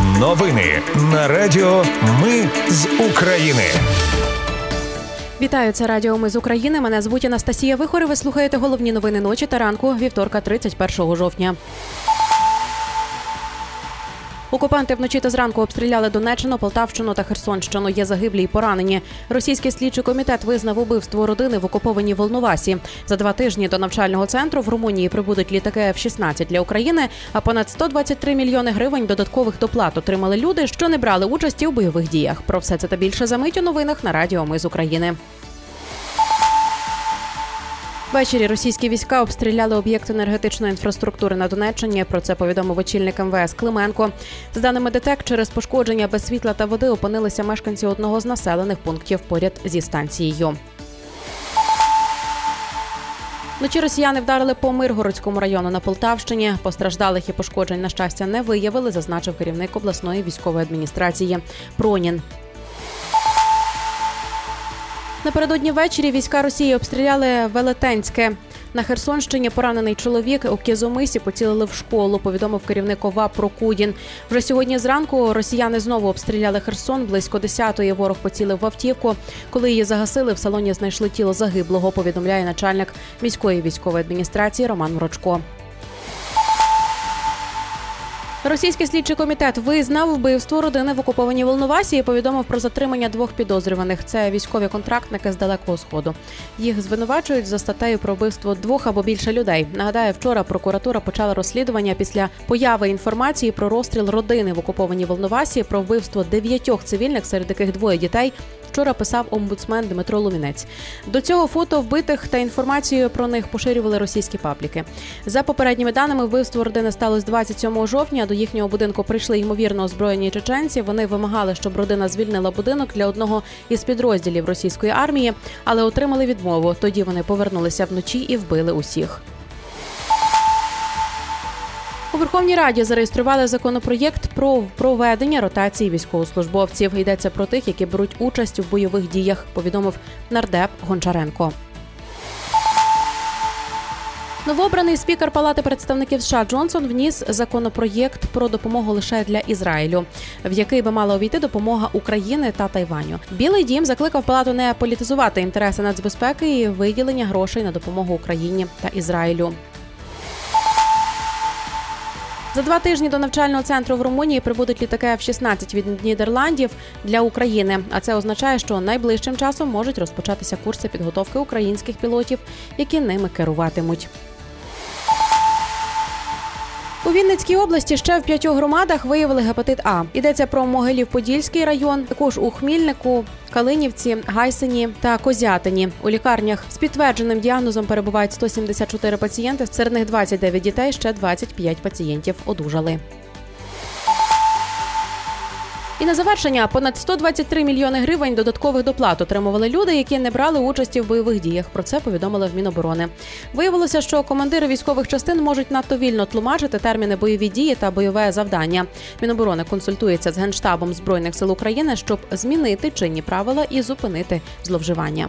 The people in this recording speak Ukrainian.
Новини на Радіо Ми з України. Вітаю, це Радіо Ми з України. Мене звуть Анастасія Вихор. Ви слухаєте головні новини ночі та ранку вівторка, 31 жовтня. Окупанти вночі та зранку обстріляли Донеччину, Полтавщину та Херсонщину. Є загиблі й поранені. Російський слідчий комітет визнав убивство родини в окупованій Волновасі. За два тижні до навчального центру в Румунії прибудуть літаки F-16 для України. А понад 123 мільйони гривень додаткових доплат отримали люди, що не брали участі у бойових діях. Про все це та більше за мить у новинах на Радіо Ми з України. Ввечері російські війська обстріляли об'єкт енергетичної інфраструктури на Донеччині. Про це повідомив очільник МВС Клименко. За даними ДТЕК, через пошкодження без світла та води опинилися мешканці одного з населених пунктів поряд зі станцією. Вночі росіяни вдарили по Миргородському району на Полтавщині. Постраждалих і пошкоджень на щастя не виявили, зазначив керівник обласної військової адміністрації Пронін. Напередодні ввечері війська Росії обстріляли Велетенське. На Херсонщині поранений чоловік у Кізомисі поцілили в школу. Повідомив керівник ОВА Прокудін. Вже сьогодні зранку росіяни знову обстріляли Херсон. Близько 10-ї ворог поцілив в автівку. Коли її загасили, в салоні знайшли тіло загиблого. Повідомляє начальник міської військової адміністрації Роман Мрочко. Російський слідчий комітет визнав вбивство родини в окупованій Волновасі і повідомив про затримання двох підозрюваних. Це військові контрактники з далекого сходу. Їх звинувачують за статтею про вбивство двох або більше людей. Нагадаю, вчора прокуратура почала розслідування після появи інформації про розстріл родини в окупованій Волновасі, про вбивство дев'ятьох цивільних, серед яких двоє дітей. Вчора писав омбудсмен Дмитро Лумінець. До цього фото вбитих та інформацію про них поширювали російські пабліки. За попередніми даними, вбивство родини сталося 27 жовтня. До їхнього будинку прийшли ймовірно озброєні чеченці. Вони вимагали, щоб родина звільнила будинок для одного із підрозділів російської армії, але отримали відмову. Тоді вони повернулися вночі і вбили усіх. У Верховній Раді зареєстрували законопроєкт про проведення ротації військовослужбовців. Йдеться про тих, які беруть участь у бойових діях. Повідомив нардеп Гончаренко. Новообраний спікер Палати представників США Джонсон вніс законопроєкт про допомогу лише для Ізраїлю, в який би мала увійти допомога України та Тайваню. Білий дім закликав палату не політизувати інтереси нацбезпеки і виділення грошей на допомогу Україні та Ізраїлю. За два тижні до навчального центру в Румунії прибудуть літаки F-16 від Нідерландів для України. А це означає, що найближчим часом можуть розпочатися курси підготовки українських пілотів, які ними керуватимуть. У Вінницькій області ще в п'ятьох громадах виявили гепатит А. Йдеться про Могилів-Подільський район, також у Хмільнику, Калинівці, Гайсині та Козятині. У лікарнях з підтвердженим діагнозом перебувають 174 пацієнти. Серед них 29 дітей, ще 25 пацієнтів одужали. І на завершення понад 123 мільйони гривень додаткових доплат отримували люди, які не брали участі в бойових діях. Про це повідомили в Міноборони. Виявилося, що командири військових частин можуть надто вільно тлумачити терміни бойові дії та бойове завдання. Міноборони консультується з генштабом збройних сил України, щоб змінити чинні правила і зупинити зловживання.